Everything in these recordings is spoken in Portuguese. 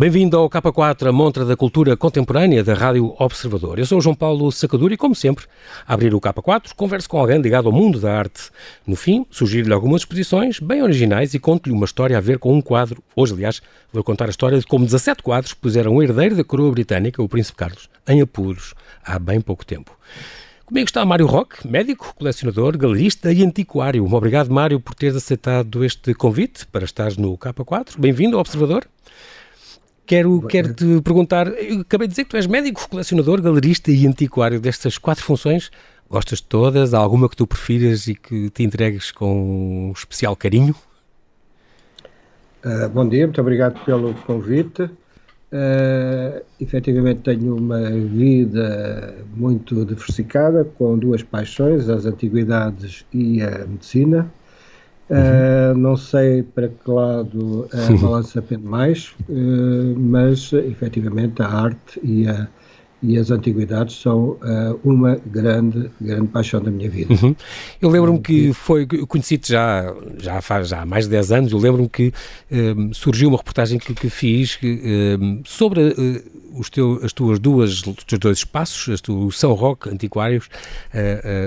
Bem-vindo ao K4, a montra da cultura contemporânea da Rádio Observador. Eu sou o João Paulo Sacadura e, como sempre, a abrir o K4, converso com alguém ligado ao mundo da arte. No fim, sugiro-lhe algumas exposições bem originais e conto-lhe uma história a ver com um quadro. Hoje, aliás, vou contar a história de como 17 quadros puseram o herdeiro da coroa britânica, o Príncipe Carlos, em apuros há bem pouco tempo. Comigo está Mário Roque, médico, colecionador, galerista e antiquário. Obrigado, Mário, por teres aceitado este convite para estar no K4. Bem-vindo ao Observador. Quero, quero te perguntar, eu acabei de dizer que tu és médico, colecionador, galerista e antiquário destas quatro funções. Gostas de todas? Há alguma que tu prefiras e que te entregues com um especial carinho? Uh, bom dia, muito obrigado pelo convite. Uh, efetivamente tenho uma vida muito diversificada, com duas paixões, as antiguidades e a medicina. Uh, não sei para que lado a balança pende mais, uh, mas efetivamente a arte e, a, e as antiguidades são uh, uma grande, grande paixão da minha vida. Uhum. Eu lembro-me que foi, conheci-te já, já faz já mais de 10 anos, eu lembro-me que surgiu uma reportagem que, que fiz sobre os teu, as tuas duas, os teus dois espaços, o São Roque Antiquários,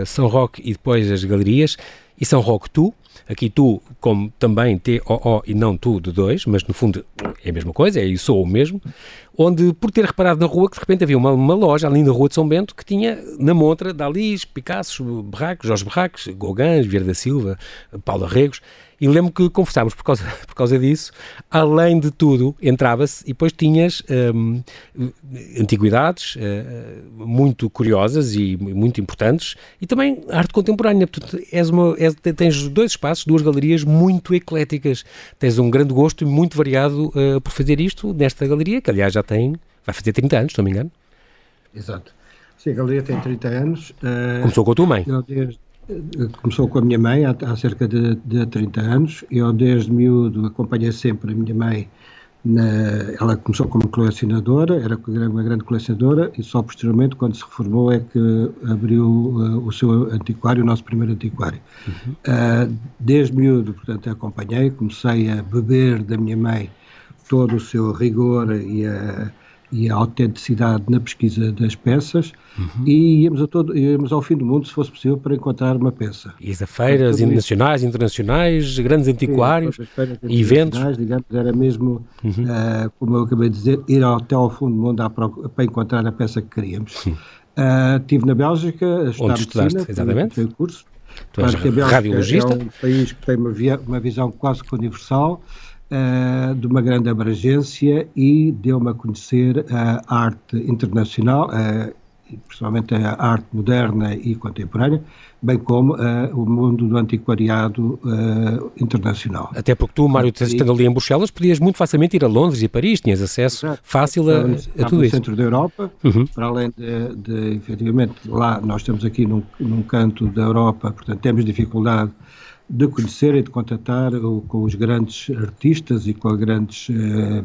São Roque e depois as galerias, e São Roque Tu, Aqui tu, como também T-O-O e não tu de dois, mas no fundo é a mesma coisa, é e sou o mesmo, onde por ter reparado na rua que de repente havia uma, uma loja ali na rua de São Bento que tinha na montra Dalis, Picasso, Berracos, Jorge Berracos, Gauguin, Vieira Silva, Paulo Arregos, e lembro que conversámos por causa, por causa disso. Além de tudo, entrava-se e depois tinhas um, antiguidades uh, muito curiosas e muito importantes e também arte contemporânea. Portanto, és uma, és, tens dois espaços, duas galerias muito ecléticas. Tens um grande gosto e muito variado uh, por fazer isto nesta galeria, que aliás já tem, vai fazer 30 anos, se não me engano. Exato. Sim, a galeria tem 30 anos. Uh, Começou com a tua mãe. Eu desde, começou com a minha mãe há, há cerca de, de 30 anos. Eu, desde miúdo, acompanhei sempre a minha mãe. Na, ela começou como colecionadora, era uma grande colecionadora, e só posteriormente, quando se reformou, é que abriu uh, o seu antiquário, o nosso primeiro antiquário. Uhum. Uh, desde miúdo, portanto, acompanhei, comecei a beber da minha mãe todo o seu rigor e a e a autenticidade na pesquisa das peças uhum. e íamos, a todo, íamos ao fim do mundo, se fosse possível, para encontrar uma peça. E a feiras nacionais, internacionais, grandes antiquários, eventos. Digamos, era mesmo, uhum. uh, como eu acabei de dizer, ir até ao fundo do mundo para, para encontrar a peça que queríamos. Uh, estive na Bélgica, a estudar Onde estudaste, medicina, exatamente. Foi curso. Tu és radiologista. É um país que tem uma, via, uma visão quase que universal uh, de uma grande abrangência e deu-me a conhecer a arte internacional, uh, principalmente a arte moderna e contemporânea, bem como uh, o mundo do antiquariado uh, internacional. Até porque tu, Mário, estando ali em Bruxelas, podias muito facilmente ir a Londres e Paris, tinhas acesso Exato. fácil a, a tudo no isso. centro da Europa, uhum. para além de, de, efetivamente, lá nós estamos aqui num, num canto da Europa, portanto temos dificuldade de conhecer e de contatar com os grandes artistas e com as grandes, eh,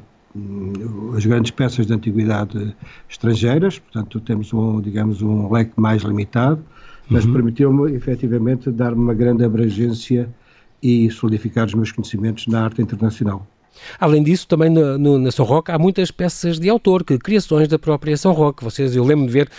as grandes peças de antiguidade estrangeiras, portanto temos um, digamos, um leque mais limitado, mas uhum. permitiu-me efetivamente dar-me uma grande abrangência e solidificar os meus conhecimentos na arte internacional. Além disso, também no, no, na São Roque há muitas peças de autor, que, criações da própria São Roque. Vocês, eu lembro de ver,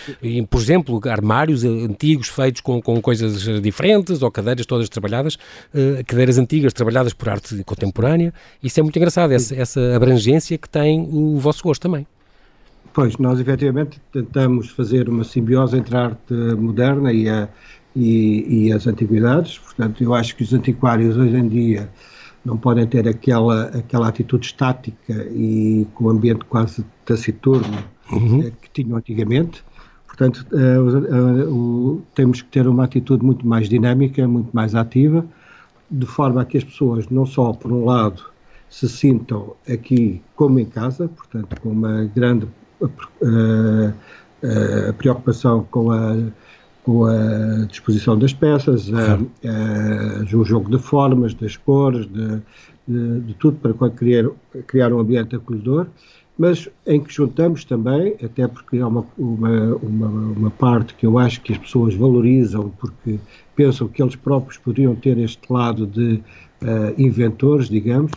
por exemplo, armários antigos feitos com, com coisas diferentes, ou cadeiras todas trabalhadas, uh, cadeiras antigas trabalhadas por arte contemporânea. Isso é muito engraçado, essa, essa abrangência que tem o vosso gosto também. Pois, nós efetivamente tentamos fazer uma simbiose entre a arte moderna e, a, e, e as antiguidades. Portanto, eu acho que os antiquários hoje em dia não podem ter aquela, aquela atitude estática e com o ambiente quase taciturno uhum. Eh, que tinham antigamente. Portanto, uh, uh, uh, temos que ter uma atitude muito mais dinâmica, muito mais ativa, de forma a que as pessoas, não só, por um lado, se sintam aqui como em casa, portanto, com uma grande preocupação com a com a disposição das peças, a, a, o jogo de formas, das cores, de, de, de tudo para criar, criar um ambiente acolhedor, mas em que juntamos também, até porque há uma, uma, uma, uma, parte que eu acho que as pessoas valorizam, porque pensam que eles próprios poderiam ter este lado de uh, inventores, digamos,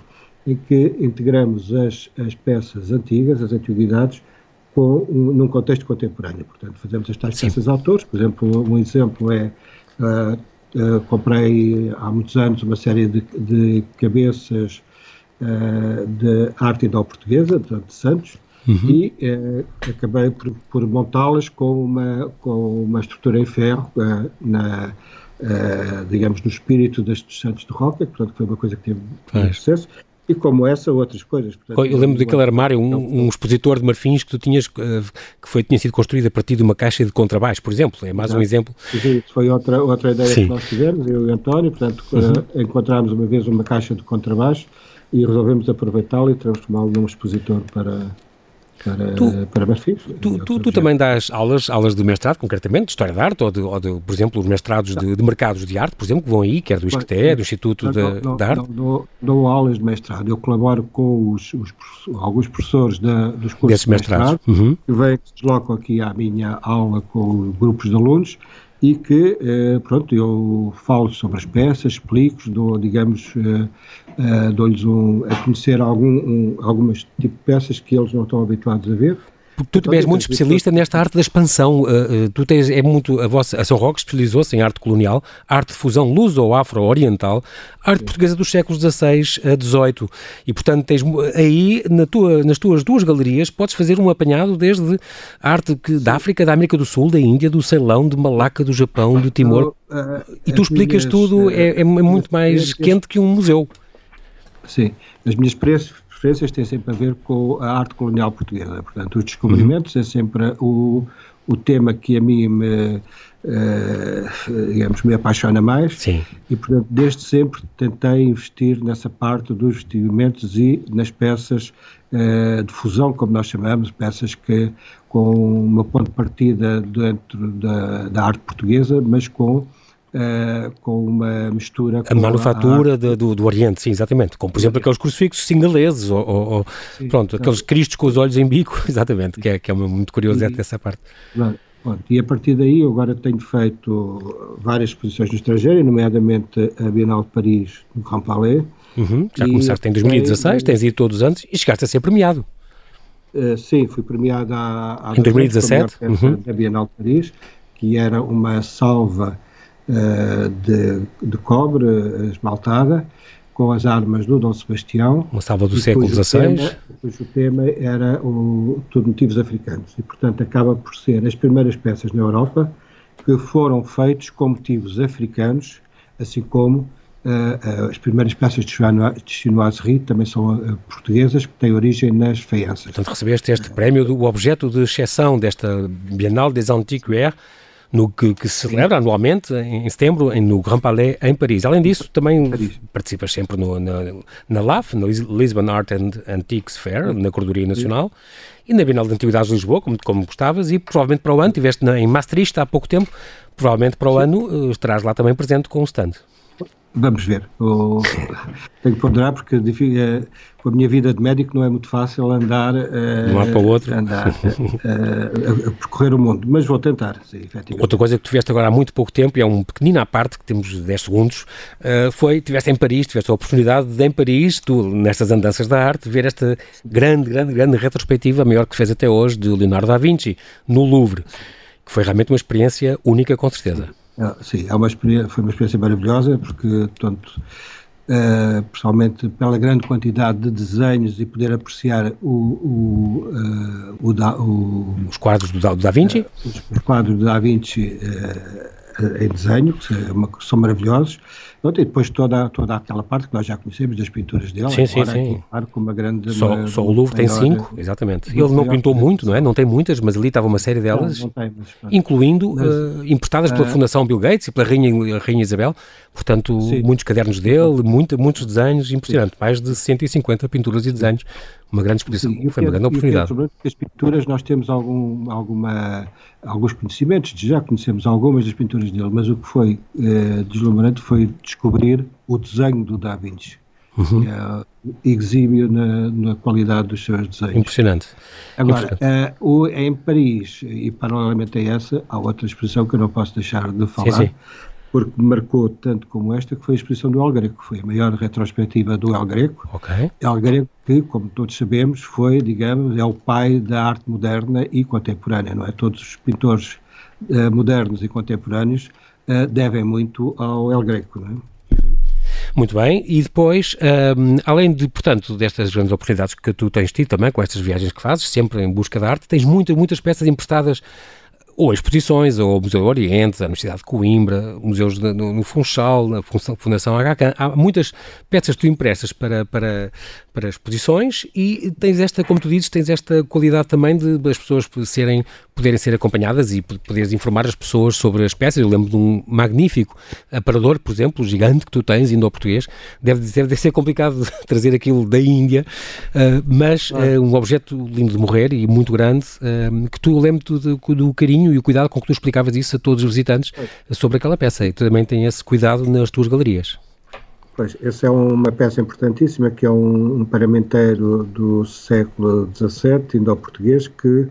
em que integramos as, as peças antigas, as antiguidades, com, um, num contexto contemporâneo. Portanto, fazemos as tais Sim. peças autores. Por exemplo, um exemplo é. Uh, uh, comprei há muitos anos uma série de, de cabeças uh, de arte indó portuguesa, de Santos, uhum. e acabei por, por montá-las com uma, com uma estrutura em ferro na. digamos, no espírito das dos Santos de Roca, portanto foi uma coisa que teve sucesso, e como essa, outras coisas. Portanto, eu lembro daquele armário, um, um, expositor de marfins que tu tinhas, eh, que foi, tinha sido construído a partir de uma caixa de contrabaixo, por exemplo, é mais um exemplo. Sim, foi outra, outra ideia Sim. que nós tivemos, eu e o António, portanto, uhum. uh, encontramos uma vez uma caixa de contrabaixo e resolvemos aproveitá-lo e transformá-lo num expositor para, para, tu, para. Tu, tu, tu também dás aulas, aulas de mestrado, concretamente, de História da Arte, ou, de, ou de por exemplo, os mestrados de, de, mercados de arte, por exemplo, que vão aí, quer do ISCTE, do Instituto não, não, da Arte? Não, dou, dou, aulas de mestrado, eu colaboro com os, os alguns professores da, dos cursos Desses de mestrado, uhum. que vêm, que se deslocam aqui à minha aula com grupos de alunos, e que, eh, pronto, eu falo sobre as peças, explico, dou, digamos, eh, eh, dou-lhes um, a conhecer algum, um, algumas tipo de peças que eles não estão habituados a ver porque tu também és muito especialista nesta arte da expansão. Uh, uh, tu tens, é muito, a, vossa, a São Roque especializou-se em arte colonial, arte de fusão luso ou afro-oriental, arte Sim. portuguesa dos séculos XVI a XVIII. E, portanto, tens aí, na tua, nas tuas duas galerias, podes fazer um apanhado desde arte que, da África, da América do Sul, da Índia, do Ceilão, de Malaca, do Japão, do Timor. Uh, e tu explicas minhas, tudo, é, é, muito mais quente que um museu. Sim, as minhas referências têm sempre a ver com a arte colonial portuguesa. Portanto, os descobrimentos uhum. é sempre o, o tema que a mim me, uh, digamos, me apaixona mais. Sim. E, portanto, desde sempre tentei investir nessa parte dos vestimentos e nas peças uh, de fusão, como nós chamamos, peças que com uma ponto de partida dentro da, da arte portuguesa, mas com Uh, com uma mistura a manufatura a... De, do, do Oriente, sim, exatamente, como por exemplo aqueles crucifixos singaleses ou, ou, sim, pronto, aqueles cristos com os olhos em bico, exatamente, que é, que é muito curioso essa parte. e a partir daí eu agora tenho feito várias exposições no estrangeiro, nomeadamente a Bienal de Paris no Grand Palais. Uhum, já começaste em 2016, tem, tens ido todos antes e chegaste a ser premiado. Uh, sim, fui premiado há, há em 2017 uhum. da Bienal de Paris, que era uma salva de, de, cobre esmaltada com as armas do Dom Sebastião. Uma salva do século XVI. Cujo tema era o, tudo motivos africanos. E, portanto, acaba por ser as primeiras peças na Europa que foram feitos com motivos africanos, assim como Uh, as primeiras peças de Chinoiserie também são uh, portuguesas, que têm origem nas faianças. Portanto, recebeste este prémio do objeto de exceção desta Bienal des Antiquaires, no que, que se celebra anualmente em setembro no Grand Palais em Paris. Além disso, também Paris. participas sempre no, na, na LAF, no Lisbon Art and Antiques Fair, na Cordoria Nacional, e na Bienal de Antiguidades de Lisboa, como, como gostavas, e provavelmente para o ano, estiveste em Maastricht há pouco tempo, provavelmente para o Sim. ano eh, estarás lá também presente com o stand. Vamos ver. Tenho que ponderar porque eh, com a minha vida de médico não é muito fácil andar, uh, de um lado para o outro. andar uh, a, percorrer o mundo, mas vou tentar, sim. Outra coisa que tu tiveste agora há muito pouco tempo, e é um pequenino à parte, que temos 10 segundos, foi, tiveste em Paris, tiveste a oportunidade de em Paris, tu, nestas andanças da arte, ver esta grande, grande, grande retrospectiva, a maior que fez até hoje, de Leonardo da Vinci, no Louvre, que foi realmente uma experiência única, com certeza. Ah, sim, é uma foi uma experiência maravilhosa, porque, portanto, uh, pessoalmente, pela grande quantidade de desenhos e poder apreciar o, o, uh, o, da, o os quadros do Da, do da Vinci? Uh, os, os, quadros do Da Vinci em desenho, que são maravilhosos, e depois toda, toda aquela parte que nós já conhecemos das pinturas dele, sim, sim, sim. claro, com uma grande... Só, uma, só o Louvre tem cinco, exatamente. Ele não pintou muito, não é? Não tem muitas, mas ali estava uma série delas, não, não tem, mas, incluindo mas, uh, importadas pela uh, Fundação Bill Gates e pela Rainha, Rainha Isabel, portanto, sim. muitos cadernos dele, muito, muitos desenhos, impressionante, mais de 150 pinturas e desenhos, uma grande exposição, sim, foi uma grande oportunidade. E as pinturas nós temos algum, alguma, alguns conhecimentos, já conhecemos algumas das pinturas dele, mas o que foi uh, deslumbrante foi descobrir o desenho do Da Vinci. Uhum. É exímio na, na, qualidade dos seus desenhos. Impressionante. Agora, Impressionante. Uh, o, em Paris, e paralelamente a essa, há outra exposição que eu não posso deixar de falar, sim, sim. Porque marcou tanto como esta, que foi a exposição do El Greco, que foi a maior retrospectiva do El Greco. Okay. El Greco que, como todos sabemos, foi, digamos, é o pai da arte moderna e contemporânea, não é? Todos os pintores uh, modernos e contemporâneos uh, devem muito ao El Greco, não é? Muito bem, e depois, um, além de, portanto, destas grandes oportunidades que tu tens tido também com estas viagens que fazes, sempre em busca da arte, tens muitas, muitas peças emprestadas ou exposições, ou o Museu do Oriente, a Universidade de Coimbra, museus no, no Funchal, na Fundação HK. Há muitas peças que tu emprestas para, para, para exposições e tens esta, como tu dizes, tens esta qualidade também de as pessoas serem, poderem ser acompanhadas e poderes informar as pessoas sobre as peças. Eu lembro de um magnífico aparador, por exemplo, gigante que tu tens, indo ao português. Deve, deve ser complicado trazer aquilo da Índia, uh, mas uh, um objeto lindo de morrer e muito grande, uh, que tu lembro do, do carinho e o cuidado com que tu explicavas isso a todos os visitantes sobre aquela peça. E tu também tens esse cuidado nas tuas galerias. Pois, essa é uma peça importantíssima, que é um, um paramenteiro do século XVII, indo-português, que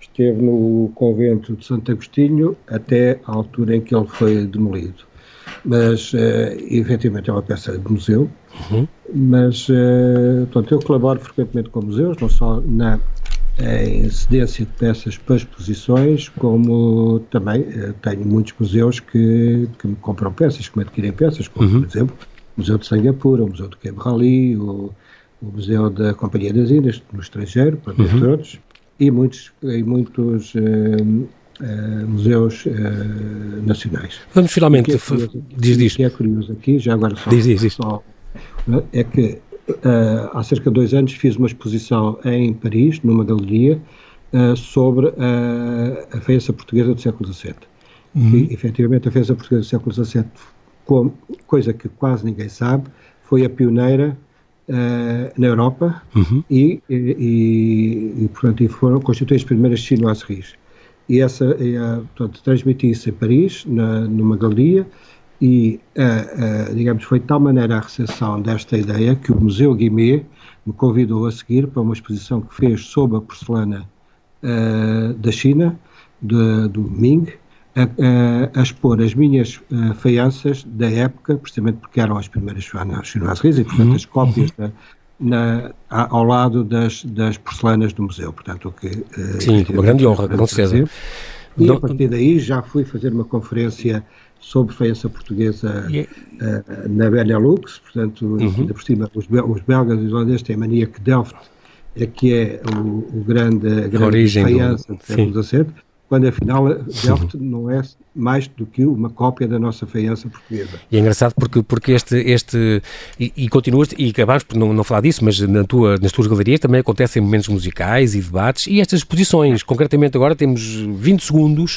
esteve no convento de Santo Agostinho até a altura em que ele foi demolido. Mas, uh, efetivamente, é uma peça de museu, uhum. mas, uh, portanto, eu colaboro frequentemente com museus, não só na em cedência de peças para exposições, como também uh, tenho muitos museus que, que me compram peças, que me adquirem peças, como, uhum. por exemplo, Museu de Singapura, o Museu de Cabo Raleigh, o, o, Museu da Companhia das Índias, no estrangeiro, para uhum. outros, e muitos, e muitos uh, uh, museus uh, nacionais. Vamos finalmente. É curioso, diz, diz. O que é curioso aqui, já agora só. Diz, diz. Só, é que há cerca de dois anos fiz uma exposição em Paris, numa galeria, sobre a, a feiça portuguesa do século XVII. Uhum. E, efetivamente, a feiça portuguesa do século XVII como, coisa que quase ninguém sabe, foi a pioneira uh, na Europa uhum. e, e, e, portanto, e foram constituídas as primeiras chinoiseries. E essa, e, uh, portanto, transmiti isso em Paris, na, numa galeria, e, uh, digamos, foi de tal maneira a recepção desta ideia que o Museu Guimet me convidou a seguir para uma exposição que fez sobre a porcelana da China, de, do Ming, a, a, a, expor as minhas uh, faianças da época, precisamente porque eram as primeiras chinoiseries e, portanto, uhum. as cópias uhum. na, ao lado das, das porcelanas do museu. Portanto, o que, uh, Sim, uma grande honra, com certeza. E a partir daí já fui fazer uma conferência sobre faiança portuguesa uh, na Benelux, portanto, uhum. ainda por cima, os, os belgas e os holandeses têm a mania que Delft é que é o, o grande, a grande origem faiança do século XVII quando afinal Delft não é mais do que uma cópia da nossa feiança portuguesa. E é engraçado porque, porque este, este e, e continuas, e acabamos por não, não falar disso, mas na tua, nas tuas galerias também acontecem momentos musicais e debates e estas exposições, concretamente agora temos 20 segundos,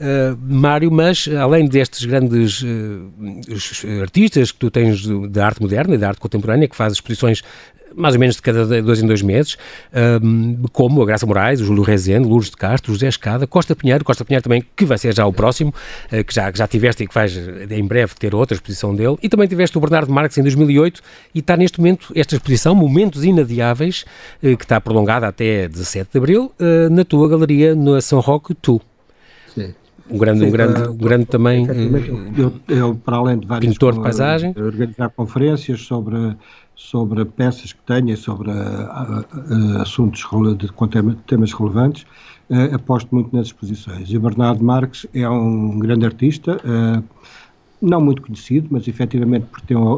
uh, Mário, mas além destes grandes uh, artistas que tu tens da arte moderna e da arte contemporânea, que fazes exposições mais ou menos de cada dois em dois meses, um, como a Graça Moraes, o Júlio Rezende, Lourdes de Castro, José Escada, Costa Pinheiro, Costa Pinheiro também, que vai ser já o próximo, uh, que, já, que já tiveste e que vais em breve ter outra exposição dele, e também tiveste o Bernardo Marques em 2008, e está neste momento esta exposição, Momentos Inadiáveis, uh, que está prolongada até 17 de Abril, uh, na tua galeria no São Roque, tu. Sim. Um grande, Sim, um grande, um grande também eu, eu, para além de vários pintor de paisagem. organizar conferências sobre sobre peças que tenha, sobre uh, assuntos de, com temas relevantes, uh, aposto muito nas exposições. E o Bernardo Marques é um grande artista, uh, não muito conhecido, mas efetivamente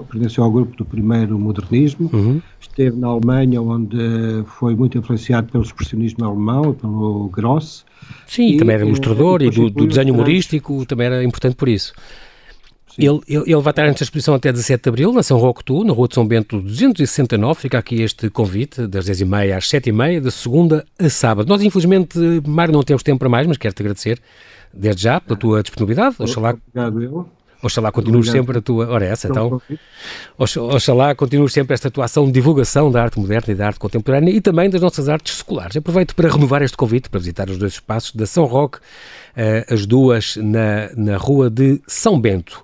pertenceu ao grupo do primeiro modernismo. Uhum. Esteve na Alemanha, onde foi muito influenciado pelo expressionismo alemão, pelo Gross. Sim, e, também era ilustrador e do, do desenho humorístico, também era importante por isso. Ele, ele, ele, vai estar nesta exposição até 17 de Abril, na São Roque Tu, na Rua de São Bento 269. Fica aqui este convite, das 10h30 às 7h30, de segunda a sábado. Nós, infelizmente, Mário, não temos tempo para mais, mas quero-te agradecer desde já pela tua disponibilidade. Oxalá, Obrigado, eu. Oxalá continues sempre a tua. Ora, é essa então. Oxalá continues sempre esta tua ação de divulgação da arte moderna e da arte contemporânea e também das nossas artes seculares. Aproveito para renovar este convite para visitar os dois espaços da São Roque uh, as duas na, na rua de São Bento.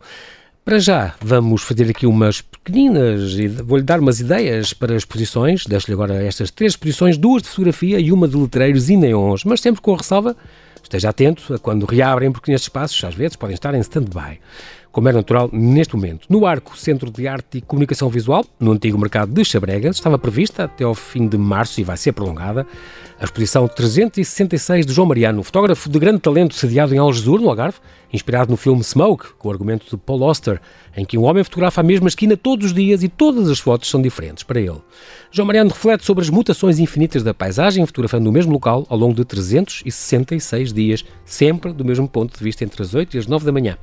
Para já, vamos fazer aqui umas pequeninas, vou-lhe dar umas ideias para exposições, deixo-lhe agora estas três exposições, duas de fotografia e uma de letreiros e neons, mas sempre com a ressalva, esteja atento a quando reabrem, porque nestes espaços, às vezes, podem estar em stand-by. Como é natural neste momento. No Arco, Centro de Arte e Comunicação Visual, no antigo mercado de Chabregas, estava prevista até ao fim de março e vai ser prolongada a exposição 366 de João Mariano, fotógrafo de grande talento sediado em Algesur, no Algarve, inspirado no filme Smoke, com o argumento de Paul Auster, em que um homem fotografa a mesma esquina todos os dias e todas as fotos são diferentes para ele. João Mariano reflete sobre as mutações infinitas da paisagem, fotografando no mesmo local ao longo de 366 dias, sempre do mesmo ponto de vista entre as 8 e as 9 da manhã.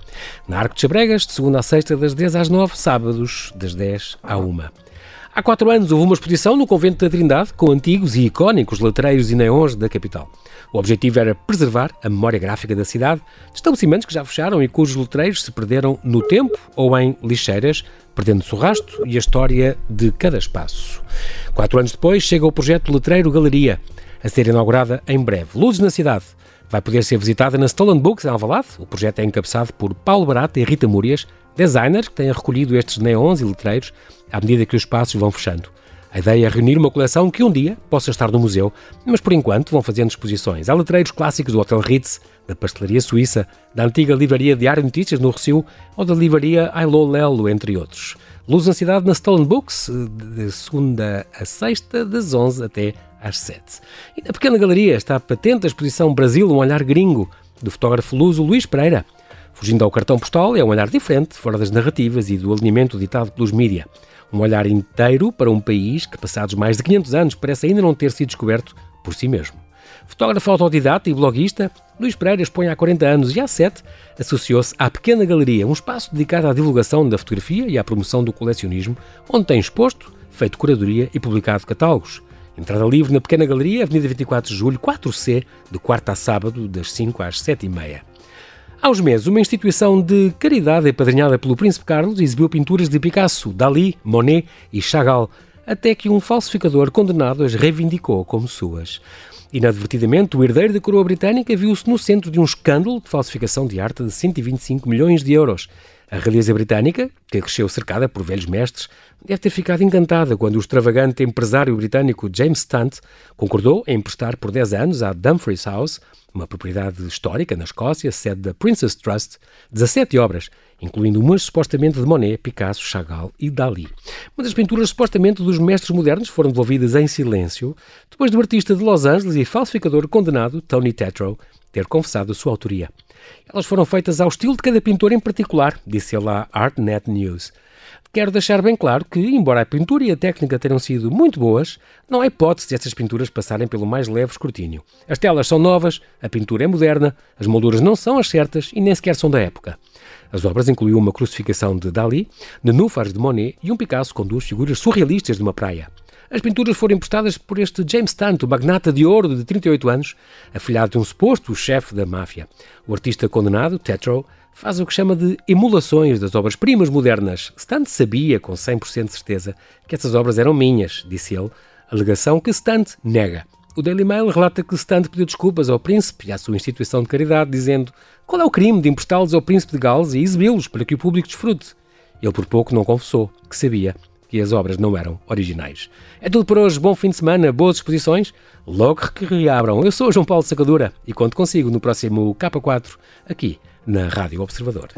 Na Arco de Chabregas, de segunda a sexta, das 10 às 9, sábados, das 10 à 1. Há quatro anos houve uma exposição no Convento da Trindade com antigos e icónicos letreiros e neons da capital. O objetivo era preservar a memória gráfica da cidade, de estabelecimentos que já fecharam e cujos letreiros se perderam no tempo ou em lixeiras, perdendo-se o rastro e a história de cada espaço. Quatro anos depois chega o projeto Letreiro Galeria, a ser inaugurada em breve. Luzes na cidade. Vai poder ser visitada na Stolen Books em Alvalade. O projeto é encabeçado por Paulo Barata e Rita Múrias, designers que têm recolhido estes neons e letreiros à medida que os espaços vão fechando. A ideia é reunir uma coleção que um dia possa estar no museu, mas por enquanto vão fazendo exposições. Há letreiros clássicos do Hotel Ritz, da pastelaria suíça, da antiga livraria Diário Notícias no Recio ou da livraria Ailô Lelo, entre outros. Luz na cidade na Stolen Books, de segunda a sexta, das 11 até às 7. E na pequena galeria está patente a exposição Brasil, um olhar gringo, do fotógrafo luso Luís Pereira. Fugindo ao cartão postal, é um olhar diferente, fora das narrativas e do alinhamento ditado pelos mídia. Um olhar inteiro para um país que, passados mais de 500 anos, parece ainda não ter sido descoberto por si mesmo. Fotógrafo autodidata e bloguista, Luís Pereira expõe há 40 anos e há 7 associou-se à Pequena Galeria, um espaço dedicado à divulgação da fotografia e à promoção do colecionismo, onde tem exposto, feito curadoria e publicado catálogos. Entrada livre na Pequena Galeria, Avenida 24 de Julho, 4C, de quarta a sábado, das 5 às 7 e meia. Há uns meses, uma instituição de caridade apadrinhada pelo Príncipe Carlos exibiu pinturas de Picasso, Dali, Monet e Chagall, até que um falsificador condenado as reivindicou como suas. Inadvertidamente, o herdeiro da coroa britânica viu-se no centro de um escândalo de falsificação de arte de 125 milhões de euros. A realeza britânica, que cresceu cercada por velhos mestres, deve ter ficado encantada quando o extravagante empresário britânico James Stunt concordou em emprestar por 10 anos à Dumfries House, uma propriedade histórica na Escócia, sede da Princess Trust, 17 obras, incluindo umas supostamente de Monet, Picasso, Chagall e Dali. Uma das pinturas supostamente dos mestres modernos foram devolvidas em silêncio, depois do artista de Los Angeles e falsificador condenado, Tony Tetro, ter confessado a sua autoria. Elas foram feitas ao estilo de cada pintor em particular, disse ele à ArtNet News. Quero deixar bem claro que, embora a pintura e a técnica tenham sido muito boas, não há hipótese de estas pinturas passarem pelo mais leve escrutínio. As telas são novas, a pintura é moderna, as molduras não são as certas e nem sequer são da época. As obras incluíam uma crucificação de Dali, nenúfares de Monet e um Picasso com duas figuras surrealistas de uma praia. As pinturas foram emprestadas por este James Tanto, magnata de ouro de 38 anos, afilhado de um suposto chefe da máfia. O artista condenado, Tetro, faz o que chama de emulações das obras-primas modernas. Stant sabia, com 100% de certeza, que essas obras eram minhas, disse ele, alegação que Stant nega. O Daily Mail relata que Stant pediu desculpas ao príncipe e à sua instituição de caridade, dizendo qual é o crime de emprestá-los ao príncipe de Gales e exibi-los para que o público desfrute. Ele por pouco não confessou que sabia que as obras não eram originais. É tudo por hoje, bom fim de semana, boas exposições, logo que reabram. Eu sou João Paulo Sacadura e conto consigo no próximo K4, aqui na Rádio Observador.